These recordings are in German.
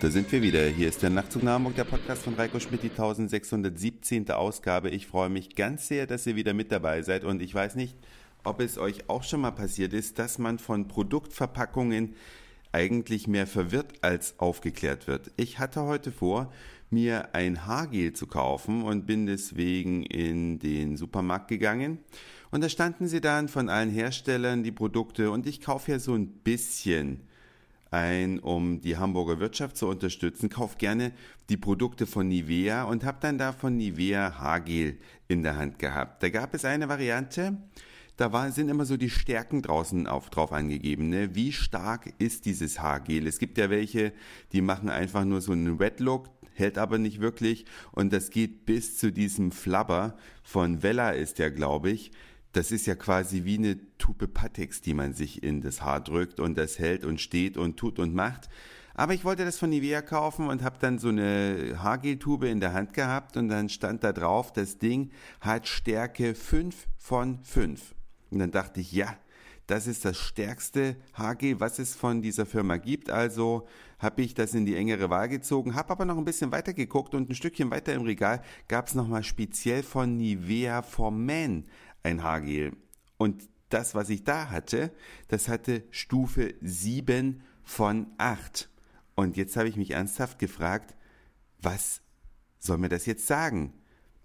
Da sind wir wieder. Hier ist der Nachtzug nach Hamburg, der Podcast von Reiko Schmidt, die 1617. Ausgabe. Ich freue mich ganz sehr, dass ihr wieder mit dabei seid und ich weiß nicht, ob es euch auch schon mal passiert ist, dass man von Produktverpackungen eigentlich mehr verwirrt als aufgeklärt wird. Ich hatte heute vor, mir ein Haargel zu kaufen und bin deswegen in den Supermarkt gegangen. Und da standen sie dann von allen Herstellern die Produkte und ich kaufe ja so ein bisschen ein, um die Hamburger Wirtschaft zu unterstützen. Kauf gerne die Produkte von Nivea und habe dann da von Nivea Haargel in der Hand gehabt. Da gab es eine Variante, da war, sind immer so die Stärken draußen auf, drauf angegeben. Ne? Wie stark ist dieses Haargel? Es gibt ja welche, die machen einfach nur so einen Wet Look, hält aber nicht wirklich und das geht bis zu diesem Flabber von Vella ist der, glaube ich das ist ja quasi wie eine Tupe Patex, die man sich in das Haar drückt und das hält und steht und tut und macht. Aber ich wollte das von Nivea kaufen und habe dann so eine Haargeltube in der Hand gehabt und dann stand da drauf, das Ding hat Stärke 5 von 5. Und dann dachte ich, ja, das ist das stärkste Haargel, was es von dieser Firma gibt. Also habe ich das in die engere Wahl gezogen, habe aber noch ein bisschen weiter geguckt und ein Stückchen weiter im Regal gab es nochmal speziell von Nivea for Men ein Haargel. Und das, was ich da hatte, das hatte Stufe 7 von 8. Und jetzt habe ich mich ernsthaft gefragt, was soll mir das jetzt sagen?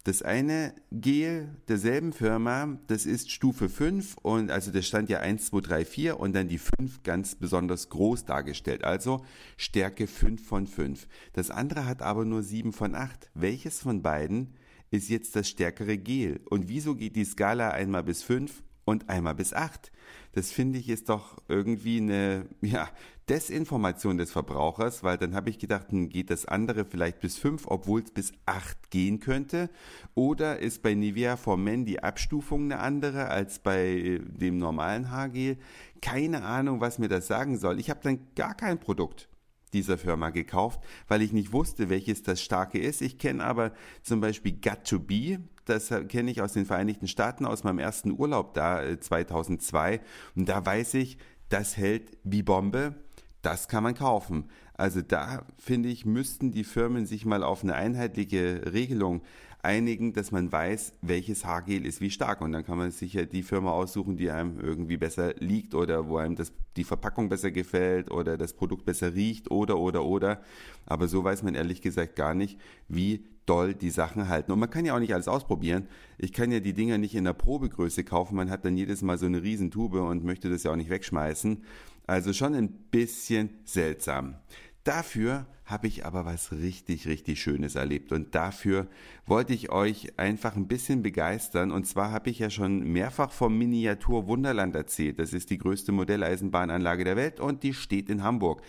Das eine Gel derselben Firma, das ist Stufe 5 und also das stand ja 1, 2, 3, 4 und dann die 5 ganz besonders groß dargestellt. Also Stärke 5 von 5. Das andere hat aber nur 7 von 8. Welches von beiden ist jetzt das stärkere Gel. Und wieso geht die Skala einmal bis fünf und einmal bis acht? Das finde ich ist doch irgendwie eine ja, Desinformation des Verbrauchers, weil dann habe ich gedacht, hm, geht das andere vielleicht bis fünf, obwohl es bis acht gehen könnte? Oder ist bei Nivea for Men die Abstufung eine andere als bei dem normalen Haargel? Keine Ahnung, was mir das sagen soll. Ich habe dann gar kein Produkt dieser Firma gekauft, weil ich nicht wusste, welches das starke ist. Ich kenne aber zum Beispiel Got to Be, das kenne ich aus den Vereinigten Staaten, aus meinem ersten Urlaub da 2002. Äh, Und da weiß ich, das hält wie Bombe. Das kann man kaufen. Also da finde ich, müssten die Firmen sich mal auf eine einheitliche Regelung einigen, dass man weiß, welches Haargel ist wie stark. Und dann kann man sich ja die Firma aussuchen, die einem irgendwie besser liegt oder wo einem das, die Verpackung besser gefällt oder das Produkt besser riecht oder, oder, oder. Aber so weiß man ehrlich gesagt gar nicht, wie doll die Sachen halten. Und man kann ja auch nicht alles ausprobieren. Ich kann ja die Dinger nicht in der Probegröße kaufen. Man hat dann jedes Mal so eine Riesentube und möchte das ja auch nicht wegschmeißen. Also schon ein bisschen seltsam. Dafür habe ich aber was richtig, richtig Schönes erlebt und dafür wollte ich euch einfach ein bisschen begeistern. Und zwar habe ich ja schon mehrfach vom Miniatur Wunderland erzählt. Das ist die größte Modelleisenbahnanlage der Welt und die steht in Hamburg.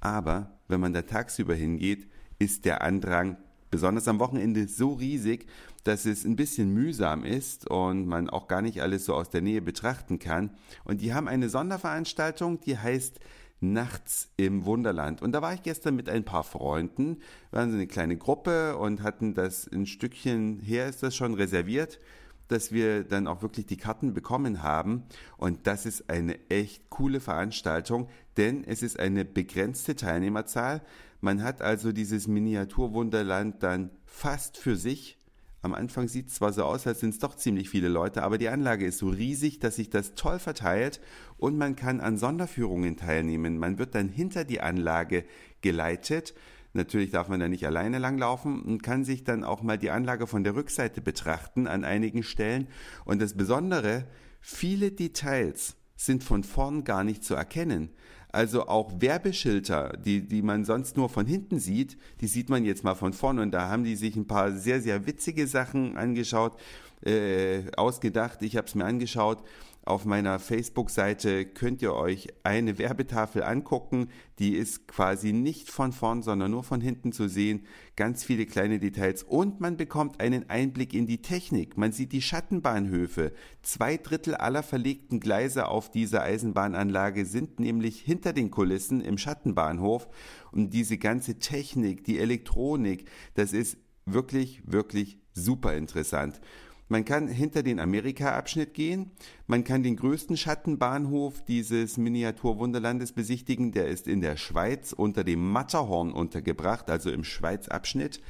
Aber wenn man da tagsüber hingeht, ist der Andrang besonders am Wochenende so riesig, dass es ein bisschen mühsam ist und man auch gar nicht alles so aus der Nähe betrachten kann. Und die haben eine Sonderveranstaltung, die heißt Nachts im Wunderland. Und da war ich gestern mit ein paar Freunden, wir waren so eine kleine Gruppe und hatten das ein Stückchen her ist das schon reserviert, dass wir dann auch wirklich die Karten bekommen haben. Und das ist eine echt coole Veranstaltung, denn es ist eine begrenzte Teilnehmerzahl. Man hat also dieses Miniaturwunderland dann fast für sich am Anfang sieht es zwar so aus, als sind es doch ziemlich viele Leute, aber die Anlage ist so riesig, dass sich das toll verteilt und man kann an Sonderführungen teilnehmen. Man wird dann hinter die Anlage geleitet. Natürlich darf man da nicht alleine langlaufen und kann sich dann auch mal die Anlage von der Rückseite betrachten an einigen Stellen. Und das Besondere, viele Details sind von vorn gar nicht zu erkennen. Also auch Werbeschilder, die, die man sonst nur von hinten sieht, die sieht man jetzt mal von vorn und da haben die sich ein paar sehr, sehr witzige Sachen angeschaut, äh, ausgedacht. Ich habe es mir angeschaut auf meiner Facebook-Seite könnt ihr euch eine Werbetafel angucken. Die ist quasi nicht von vorn, sondern nur von hinten zu sehen. Ganz viele kleine Details. Und man bekommt einen Einblick in die Technik. Man sieht die Schattenbahnhöfe. Zwei Drittel aller verlegten Gleise auf dieser Eisenbahnanlage sind nämlich hinter den Kulissen im Schattenbahnhof. Und diese ganze Technik, die Elektronik, das ist wirklich, wirklich super interessant. Man kann hinter den Amerika-Abschnitt gehen. Man kann den größten Schattenbahnhof dieses Miniaturwunderlandes besichtigen. Der ist in der Schweiz unter dem Matterhorn untergebracht, also im Schweizabschnitt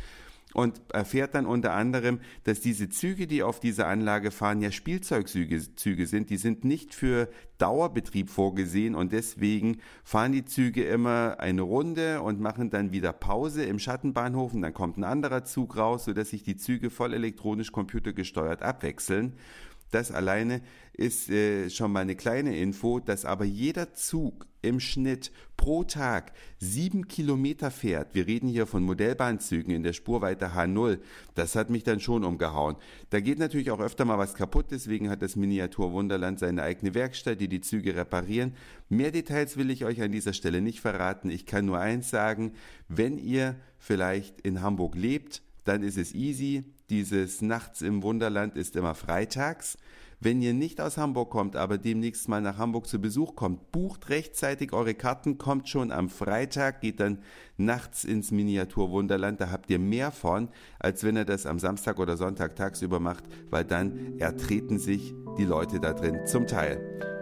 und erfährt dann unter anderem, dass diese Züge, die auf dieser Anlage fahren, ja Spielzeugzüge Züge sind. Die sind nicht für Dauerbetrieb vorgesehen und deswegen fahren die Züge immer eine Runde und machen dann wieder Pause im Schattenbahnhof und dann kommt ein anderer Zug raus, sodass sich die Züge voll elektronisch computergesteuert abwechseln. Das alleine ist äh, schon mal eine kleine Info, dass aber jeder Zug im Schnitt pro Tag sieben Kilometer fährt. Wir reden hier von Modellbahnzügen in der Spurweite H0. Das hat mich dann schon umgehauen. Da geht natürlich auch öfter mal was kaputt, deswegen hat das Miniatur Wunderland seine eigene Werkstatt, die die Züge reparieren. Mehr Details will ich euch an dieser Stelle nicht verraten. Ich kann nur eins sagen, wenn ihr vielleicht in Hamburg lebt, dann ist es easy. Dieses Nachts im Wunderland ist immer freitags. Wenn ihr nicht aus Hamburg kommt, aber demnächst mal nach Hamburg zu Besuch kommt, bucht rechtzeitig eure Karten, kommt schon am Freitag, geht dann nachts ins Miniaturwunderland. Da habt ihr mehr von, als wenn ihr das am Samstag oder Sonntag tagsüber macht, weil dann ertreten sich die Leute da drin zum Teil.